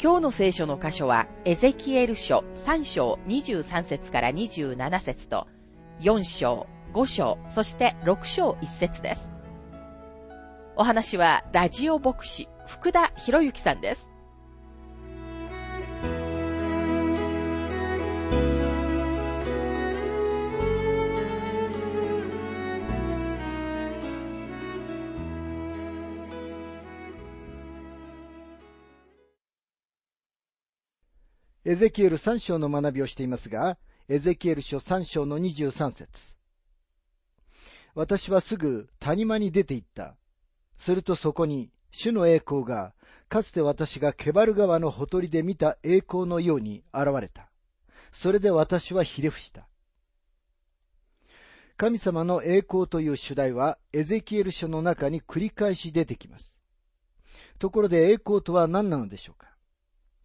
今日の聖書の箇所は、エゼキエル書3章23節から27節と、4章、5章、そして6章1節です。お話は、ラジオ牧師、福田博之さんです。エゼキエル3章の学びをしていますが、エゼキエル書3章の23節私はすぐ谷間に出て行った。するとそこに、主の栄光が、かつて私がケバル川のほとりで見た栄光のように現れた。それで私はひれ伏した。神様の栄光という主題はエゼキエル書の中に繰り返し出てきます。ところで栄光とは何なのでしょうか？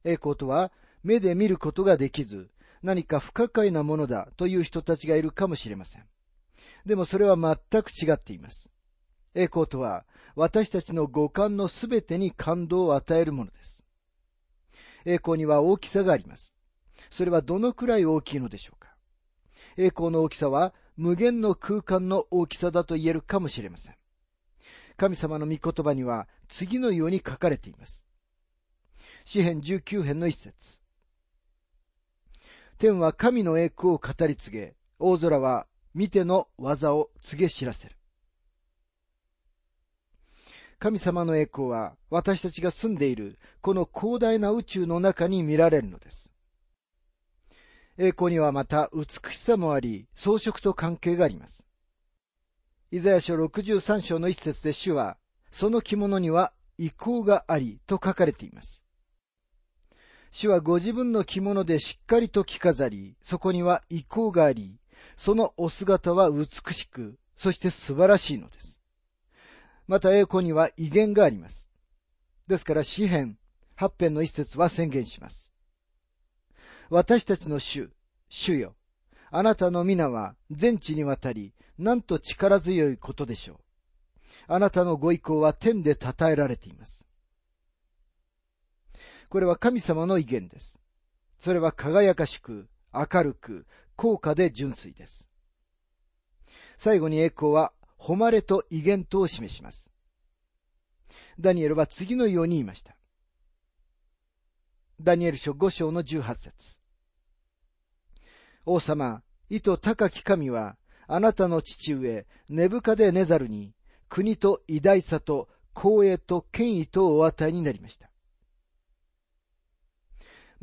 栄光とは目で見ることができず、何か不可解なものだという人たちがいるかもしれません。でもそれは全く違っています。栄光とは、私たちの五感のすべてに感動を与えるものです。栄光には大きさがあります。それはどのくらい大きいのでしょうか栄光の大きさは無限の空間の大きさだと言えるかもしれません。神様の御言葉には次のように書かれています。詩編19編の一節。天は神の栄光を語り継げ、大空は見ての技を告げ知らせる。神様の栄光は私たちが住んでいるこの広大な宇宙の中に見られるのです。栄光にはまた美しさもあり、装飾と関係があります。イザヤ書63章の一節で主は、その着物には意向がありと書かれています。主はご自分の着物でしっかりと着飾り、そこには意向があり、そのお姿は美しく、そして素晴らしいのです。また栄光には威厳があります。ですから詩篇、八編の一節は宣言します。私たちの主、主よ。あなたの皆は全地にわたり、なんと力強いことでしょう。あなたのご意向は天で称えられています。これは神様の威厳です。それは輝かしく、明るく、高価で純粋です。最後に栄光は、誉れと威厳とを示します。ダニエルは次のように言いました。ダニエル書5章の18節王様、意図高き神は、あなたの父上、ネブカデネザルに、国と偉大さと光栄と権威とお与えになりました。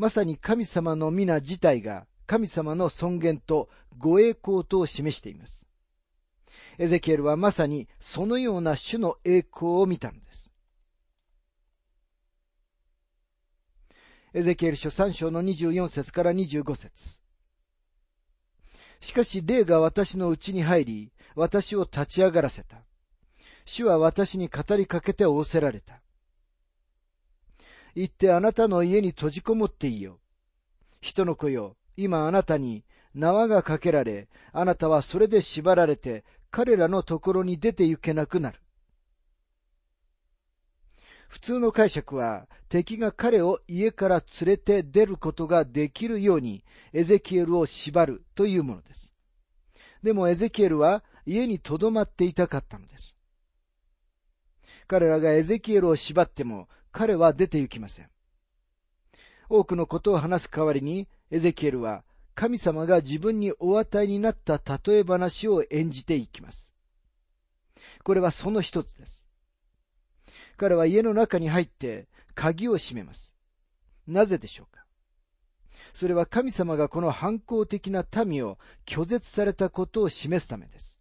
まさに神様の皆自体が神様の尊厳とご栄光とを示しています。エゼキエルはまさにそのような種の栄光を見たのです。エゼキエル書3章の24節から25節しかし霊が私のうちに入り、私を立ち上がらせた。主は私に語りかけて仰せられた。行ってあなたの家に閉じこもっていいよ。人の子よ、今あなたに縄がかけられ、あなたはそれで縛られて、彼らのところに出て行けなくなる。普通の解釈は、敵が彼を家から連れて出ることができるように、エゼキエルを縛るというものです。でもエゼキエルは家に留まっていたかったのです。彼らがエゼキエルを縛っても、彼は出て行きません。多くのことを話す代わりに、エゼキエルは神様が自分にお与えになった例え話を演じていきます。これはその一つです。彼は家の中に入って鍵を閉めます。なぜでしょうかそれは神様がこの反抗的な民を拒絶されたことを示すためです。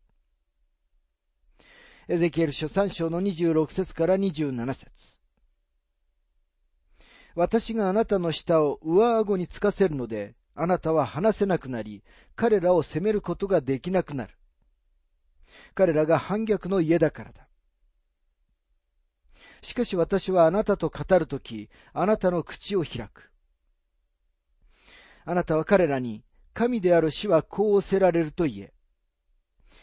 エゼキエル書3章の26節から27節私があなたの舌を上顎につかせるので、あなたは話せなくなり、彼らを責めることができなくなる。彼らが反逆の家だからだ。しかし私はあなたと語るとき、あなたの口を開く。あなたは彼らに、神である死はこうおせられると言え。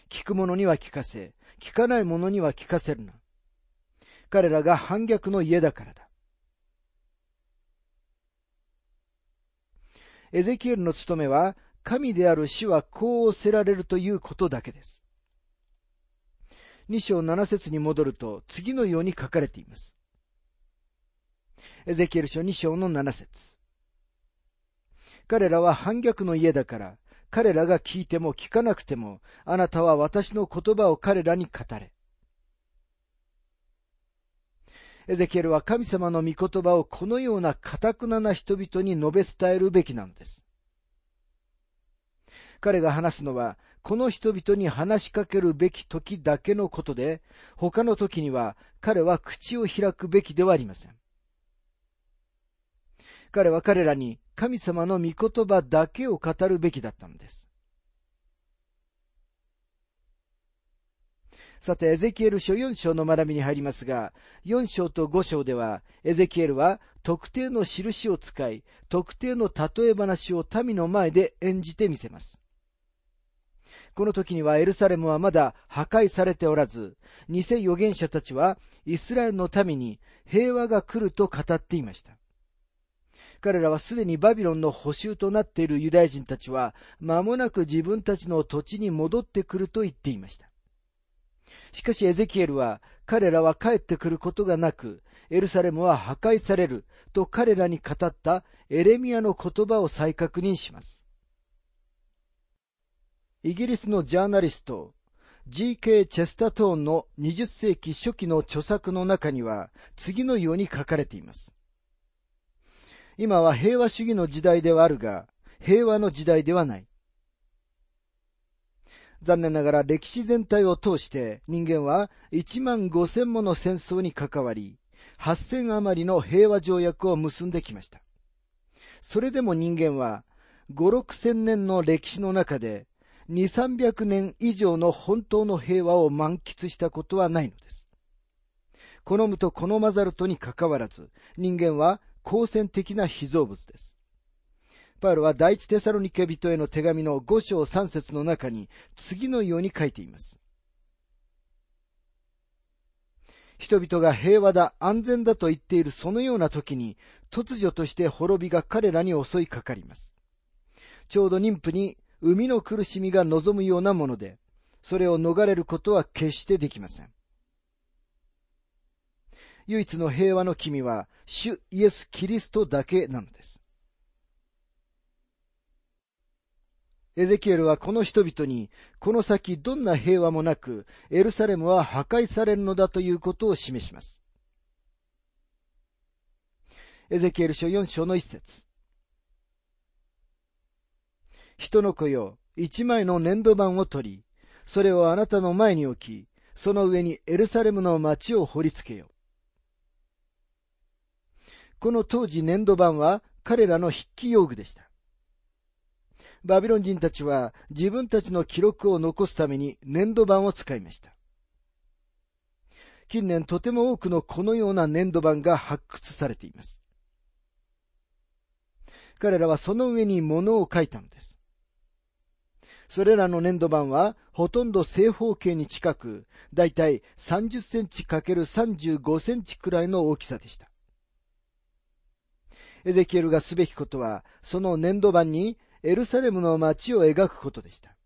聞く者には聞かせ、聞かない者には聞かせるな。彼らが反逆の家だからだ。エゼキエルの務めは、神である死はこうおせられるということだけです。2章7節に戻ると次のように書かれています。エゼキエル書2章の7節彼らは反逆の家だから、彼らが聞いても聞かなくても、あなたは私の言葉を彼らに語れ。エゼキエルは神様の御言葉をこのような堅くなな人々に述べ伝えるべきなのです。彼が話すのは、この人々に話しかけるべき時だけのことで、他の時には彼は口を開くべきではありません。彼は彼らに神様の御言葉だけを語るべきだったのです。さて、エゼキエル書4章の学びに入りますが、4章と5章では、エゼキエルは特定の印を使い、特定の例え話を民の前で演じてみせます。この時にはエルサレムはまだ破壊されておらず、偽預言者たちはイスラエルの民に平和が来ると語っていました。彼らはすでにバビロンの捕囚となっているユダヤ人たちは、間もなく自分たちの土地に戻ってくると言っていました。しかしエゼキエルは、彼らは帰ってくることがなく、エルサレムは破壊されると彼らに語ったエレミアの言葉を再確認します。イギリスのジャーナリスト、G.K. チェスタトーンの20世紀初期の著作の中には次のように書かれています。今は平和主義の時代ではあるが、平和の時代ではない。残念ながら歴史全体を通して人間は1万5千もの戦争に関わり、8千余りの平和条約を結んできました。それでも人間は5、6千年の歴史の中で2、300年以上の本当の平和を満喫したことはないのです。好むと好まざるとにかかわらず、人間は好戦的な被造物です。パウロは第一テサロニケ人への手紙の5章3節の中に次のように書いています。人々が平和だ、安全だと言っているそのような時に、突如として滅びが彼らに襲いかかります。ちょうど妊婦に生みの苦しみが望むようなもので、それを逃れることは決してできません。唯一の平和の君は、主イエス・キリストだけなのです。エゼキエルはこの人々に、この先どんな平和もなく、エルサレムは破壊されるのだということを示します。エゼキエル書4章の一節。人の子よ、一枚の粘土板を取り、それをあなたの前に置き、その上にエルサレムの町を掘り付けよ。この当時粘土板は彼らの筆記用具でした。バビロン人たちは自分たちの記録を残すために粘土板を使いました。近年とても多くのこのような粘土板が発掘されています。彼らはその上に物を書いたのです。それらの粘土板はほとんど正方形に近く、だいたい30センチ ×35 センチくらいの大きさでした。エゼキエルがすべきことは、その粘土板にエルサレムの街を描くことでした。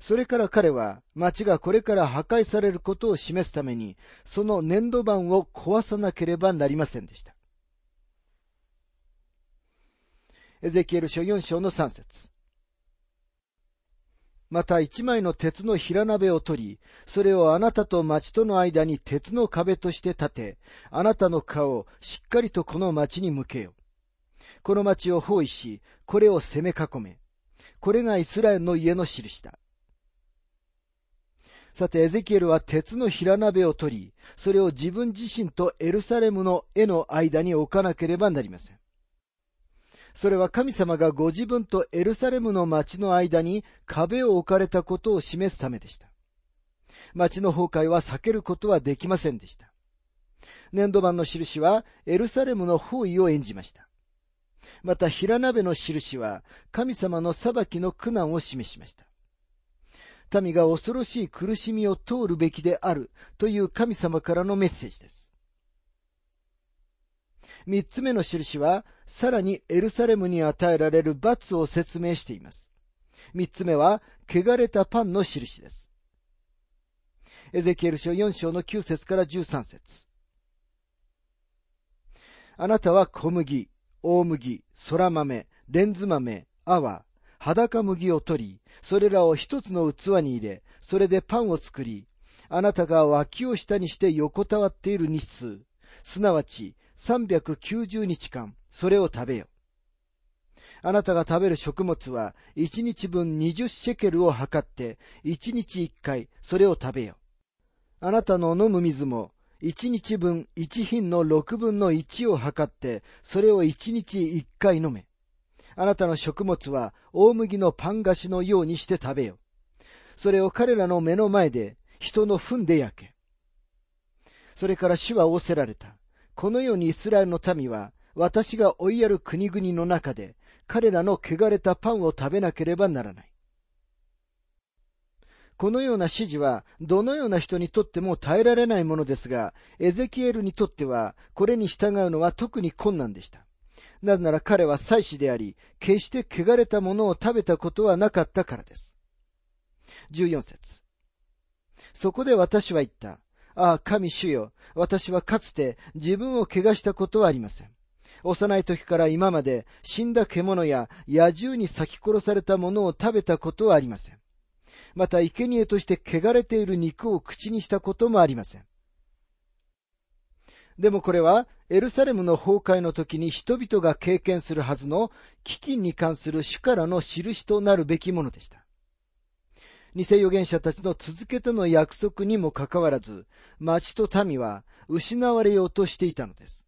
それから彼は町がこれから破壊されることを示すために、その粘土板を壊さなければなりませんでした。エゼキエル書4章の3節また一枚の鉄の平鍋を取り、それをあなたと町との間に鉄の壁として立て、あなたの顔をしっかりとこの町に向けよう。この町を包囲し、これを攻め囲め。これがイスラエルの家の印だ。さて、エゼキエルは鉄の平鍋を取り、それを自分自身とエルサレムの絵の間に置かなければなりません。それは神様がご自分とエルサレムの町の間に壁を置かれたことを示すためでした。町の崩壊は避けることはできませんでした。粘土板の印はエルサレムの包囲を演じました。また、平鍋の印は神様の裁きの苦難を示しました。民が恐ろしい苦しみを通るべきであるという神様からのメッセージです。三つ目の印は、さらにエルサレムに与えられる罰を説明しています。三つ目は、汚れたパンの印です。エゼキエル書4章の9節から13節あなたは小麦、大麦、空豆、レンズ豆、泡、裸麦を取り、それらを一つの器に入れ、それでパンを作り、あなたが脇を下にして横たわっている日数、すなわち390日間、それを食べよ。あなたが食べる食物は、1日分20シェケルを測って、1日1回、それを食べよ。あなたの飲む水も、1日分1品の6分の1を測って、それを1日1回飲め。あなたの食物は大麦のパン菓子のようにして食べよ。それを彼らの目の前で人の糞で焼け。それから主は仰せられた。このようにイスラエルの民は私が追いやる国々の中で彼らの汚れたパンを食べなければならない。このような指示はどのような人にとっても耐えられないものですが、エゼキエルにとってはこれに従うのは特に困難でした。なぜなら彼は祭司であり、決して汚れたものを食べたことはなかったからです。14節そこで私は言った。ああ、神主よ。私はかつて自分を汚したことはありません。幼い時から今まで死んだ獣や野獣に咲き殺されたものを食べたことはありません。また生贄として汚れている肉を口にしたこともありません。でもこれはエルサレムの崩壊の時に人々が経験するはずの飢饉に関する主からの印となるべきものでした。偽預言者たちの続けての約束にもかかわらず、町と民は失われようとしていたのです。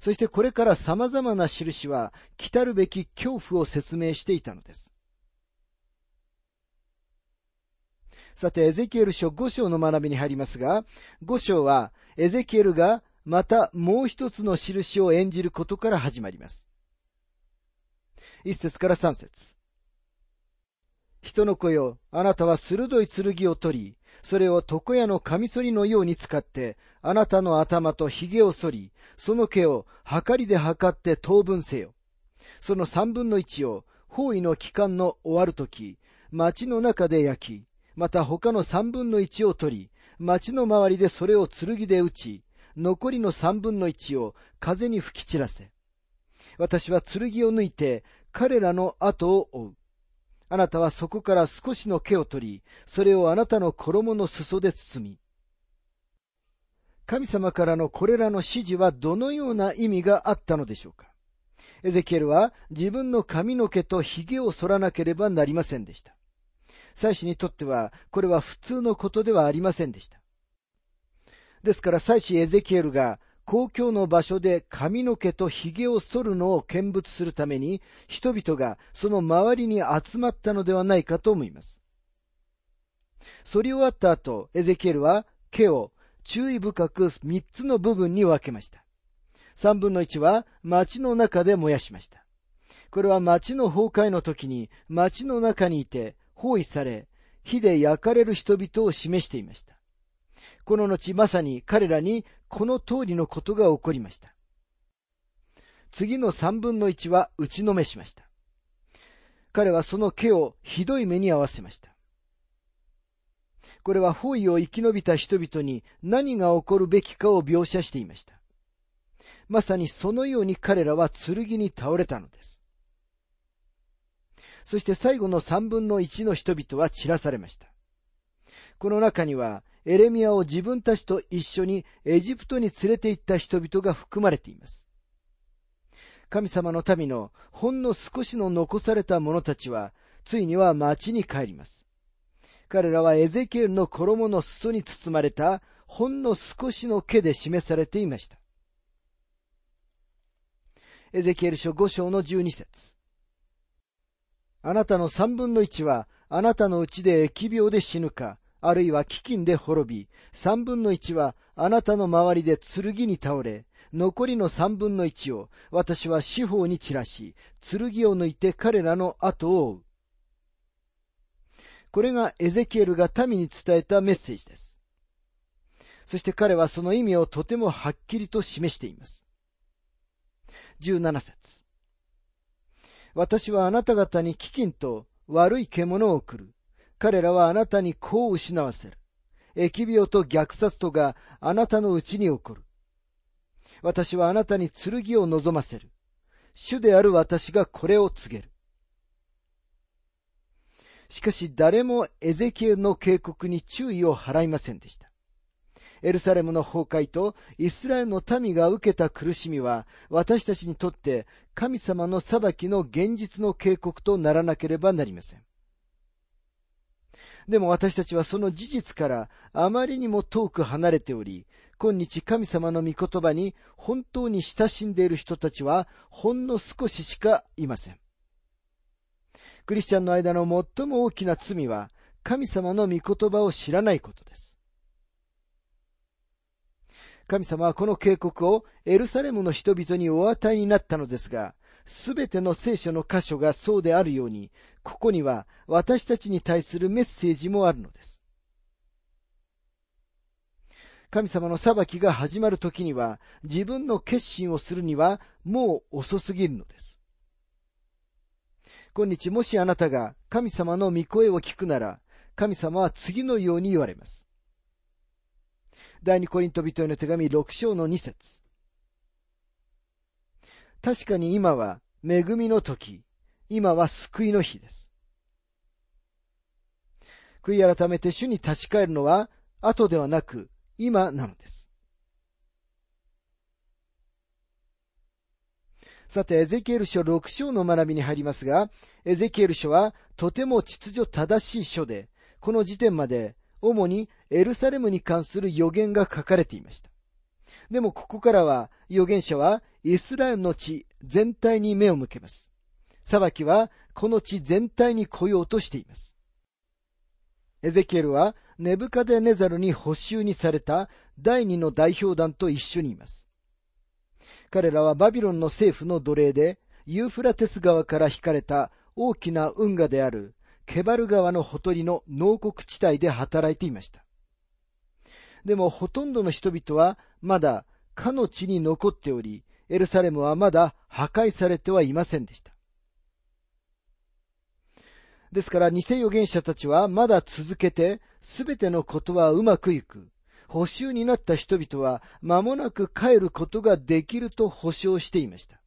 そしてこれから様々な印は来たるべき恐怖を説明していたのです。さて、エゼキエル書5章の学びに入りますが、5章はエゼキエルがまたもう一つの印を演じることから始まります。一節から三節。人の子よ、あなたは鋭い剣を取り、それを床屋のカミソリのように使って、あなたの頭と髭を剃り、その毛を測りで測って当分せよ。その三分の一を包囲の期間の終わるとき、町の中で焼き、また他の三分の一を取り、町の周りでそれを剣で打ち、残りの三分の一を風に吹き散らせ。私は剣を抜いて彼らの後を追う。あなたはそこから少しの毛を取り、それをあなたの衣の裾で包み。神様からのこれらの指示はどのような意味があったのでしょうかエゼキエルは自分の髪の毛と髭を剃らなければなりませんでした。祭司にとってはこれは普通のことではありませんでした。ですから祭司エゼキエルが公共の場所で髪の毛と髭を剃るのを見物するために人々がその周りに集まったのではないかと思います。剃り終わった後、エゼキエルは毛を注意深く三つの部分に分けました。三分の一は町の中で燃やしました。これは町の崩壊の時に町の中にいて包囲され、火で焼かれる人々を示していました。この後まさに彼らにこの通りのことが起こりました。次の三分の一は打ちのめしました。彼はその毛をひどい目に合わせました。これは包囲を生き延びた人々に何が起こるべきかを描写していました。まさにそのように彼らは剣に倒れたのです。そして最後の三分の一の人々は散らされました。この中にはエレミアを自分たちと一緒にエジプトに連れて行った人々が含まれています。神様の民のほんの少しの残された者たちは、ついには町に帰ります。彼らはエゼキエルの衣の裾に包まれたほんの少しの毛で示されていました。エゼキエル書5章の12節あなたの三分の一はあなたのうちで疫病で死ぬか、あるいは飢饉で滅び、三分の一はあなたの周りで剣に倒れ、残りの三分の一を私は四方に散らし、剣を抜いて彼らの後を追う。これがエゼキエルが民に伝えたメッセージです。そして彼はその意味をとてもはっきりと示しています。17節私はあなた方に飢饉と悪い獣を送る。彼らはあなたに子を失わせる。疫病と虐殺とがあなたのうちに起こる。私はあなたに剣を望ませる。主である私がこれを告げる。しかし誰もエゼキエルの警告に注意を払いませんでした。エルサレムの崩壊とイスラエルの民が受けた苦しみは私たちにとって神様の裁きの現実の警告とならなければなりません。でも私たちはその事実からあまりにも遠く離れており、今日神様の御言葉に本当に親しんでいる人たちはほんの少ししかいません。クリスチャンの間の最も大きな罪は神様の御言葉を知らないことです。神様はこの警告をエルサレムの人々にお与えになったのですが、すべての聖書の箇所がそうであるように、ここには私たちに対するメッセージもあるのです。神様の裁きが始まる時には自分の決心をするにはもう遅すぎるのです。今日もしあなたが神様の御声を聞くなら、神様は次のように言われます。第二コリント人への手紙6章の2節確かに今は恵みの時、今は救いの日です。悔い改めて主に立ち返るのは後ではなく今なのです。さて、エゼキエル書6章の学びに入りますが、エゼキエル書はとても秩序正しい書で、この時点まで主にエルサレムに関する予言が書かれていました。でもここからは預言者はイスラエルの地全体に目を向けます。裁きはこの地全体に来ようとしています。エゼキエルはネブカデネザルに補修にされた第二の代表団と一緒にいます。彼らはバビロンの政府の奴隷で、ユーフラテス川から引かれた大きな運河であるケバル川のほとりの農国地帯で働いていました。でもほとんどの人々はまだかの地に残っており、エルサレムはまだ破壊されてはいませんでした。ですから偽預言者たちはまだ続けてすべてのことはうまくいく。補修になった人々は間もなく帰ることができると保証していました。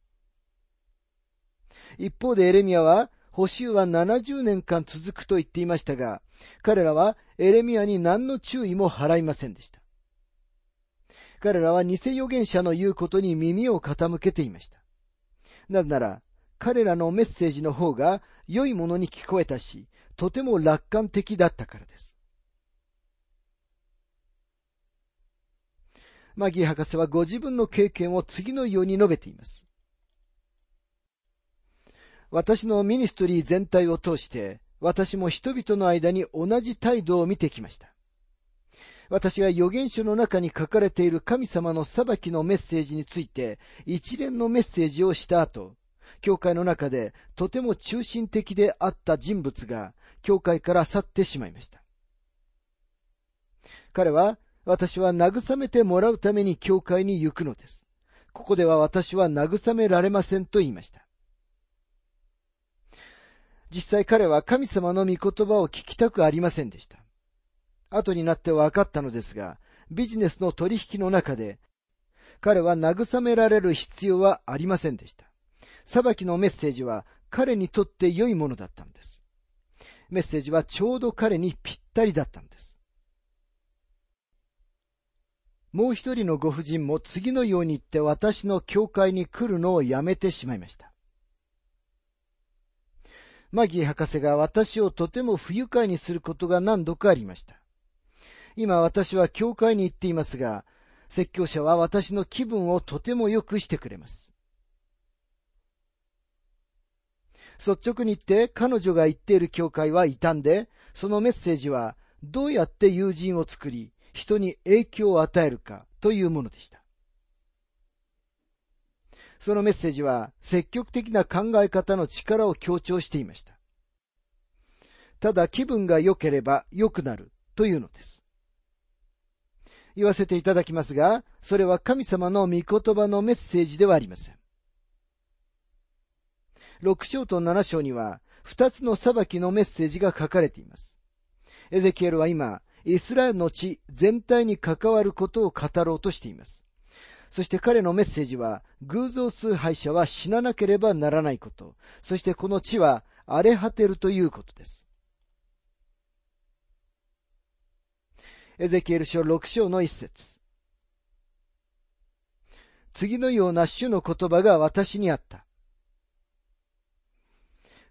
一方でエレミアは補修は70年間続くと言っていましたが、彼らはエレミアに何の注意も払いませんでした。彼らは偽預言者の言うことに耳を傾けていました。なぜなら、彼らのメッセージの方が良いものに聞こえたし、とても楽観的だったからです。マギー博士はご自分の経験を次のように述べています。私のミニストリー全体を通して、私も人々の間に同じ態度を見てきました。私が預言書の中に書かれている神様の裁きのメッセージについて一連のメッセージをした後、教会の中でとても中心的であった人物が教会から去ってしまいました。彼は私は慰めてもらうために教会に行くのです。ここでは私は慰められませんと言いました。実際彼は神様の御言葉を聞きたくありませんでした。後になって分かったのですが、ビジネスの取引の中で、彼は慰められる必要はありませんでした。裁きのメッセージは彼にとって良いものだったのです。メッセージはちょうど彼にぴったりだったのです。もう一人のご婦人も次のように言って私の教会に来るのをやめてしまいました。マギー博士が私をとても不愉快にすることが何度かありました。今私は教会に行っていますが、説教者は私の気分をとても良くしてくれます。率直に言って彼女が言っている教会は異端で、そのメッセージはどうやって友人を作り、人に影響を与えるかというものでした。そのメッセージは積極的な考え方の力を強調していました。ただ気分が良ければ良くなるというのです。言わせていただきますが、それは神様の御言葉のメッセージではありません。6章と7章には、2つの裁きのメッセージが書かれています。エゼキエルは今、イスラエルの地全体に関わることを語ろうとしています。そして彼のメッセージは、偶像崇拝者は死ななければならないこと、そしてこの地は荒れ果てるということです。エゼキエル書6章の一節。次のような主の言葉が私にあった。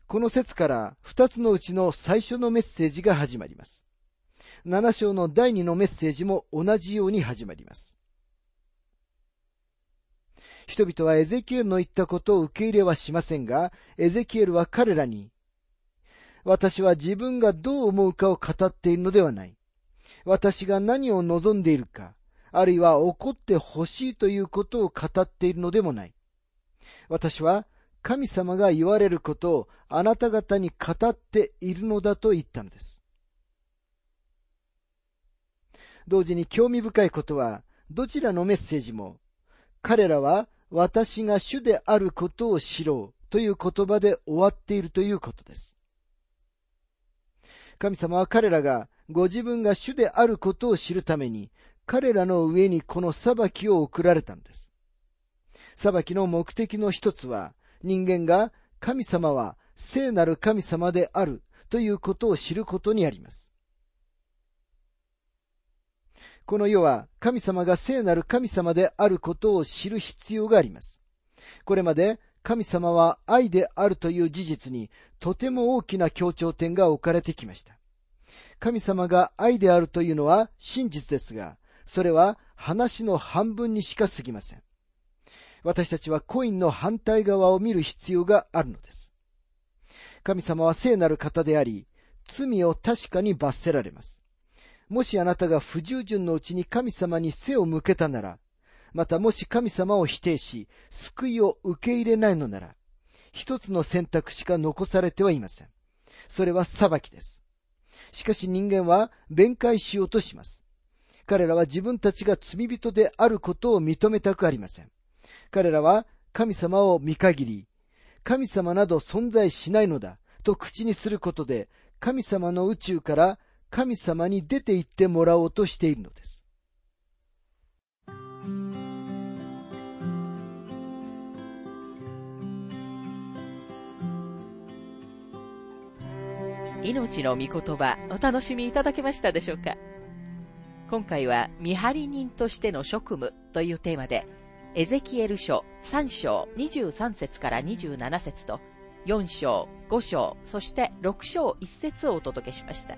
この説から二つのうちの最初のメッセージが始まります。七章の第二のメッセージも同じように始まります。人々はエゼキエルの言ったことを受け入れはしませんが、エゼキエルは彼らに、私は自分がどう思うかを語っているのではない。私が何を望んでいるか、あるいは怒ってほしいということを語っているのでもない。私は神様が言われることをあなた方に語っているのだと言ったのです。同時に興味深いことは、どちらのメッセージも、彼らは私が主であることを知ろうという言葉で終わっているということです。神様は彼らがご自分が主であることを知るために、彼らの上にこの裁きを送られたのです。裁きの目的の一つは、人間が神様は聖なる神様であるということを知ることにあります。この世は神様が聖なる神様であることを知る必要があります。これまで神様は愛であるという事実にとても大きな強調点が置かれてきました。神様が愛であるというのは真実ですが、それは話の半分にしか過ぎません。私たちはコインの反対側を見る必要があるのです。神様は聖なる方であり、罪を確かに罰せられます。もしあなたが不従順のうちに神様に背を向けたなら、またもし神様を否定し、救いを受け入れないのなら、一つの選択しか残されてはいません。それは裁きです。しかし人間は弁解しようとします。彼らは自分たちが罪人であることを認めたくありません。彼らは神様を見限り、神様など存在しないのだと口にすることで、神様の宇宙から神様に出て行ってもらおうとしているのです。命の御言葉、お楽しみいただけましたでしょうか？今回は見張り人としての職務というテーマで、エゼキエル書3章23節から27節と、4章、5章、そして6章1節をお届けしました。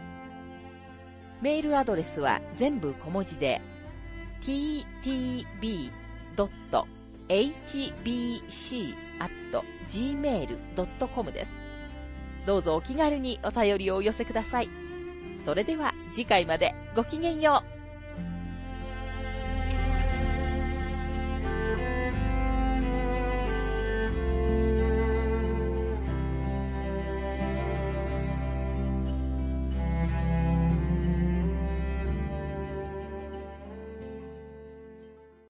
メールアドレスは全部小文字で ttb.hbc.gmail.com です。どうぞお気軽にお便りをお寄せください。それでは次回までごきげんよう。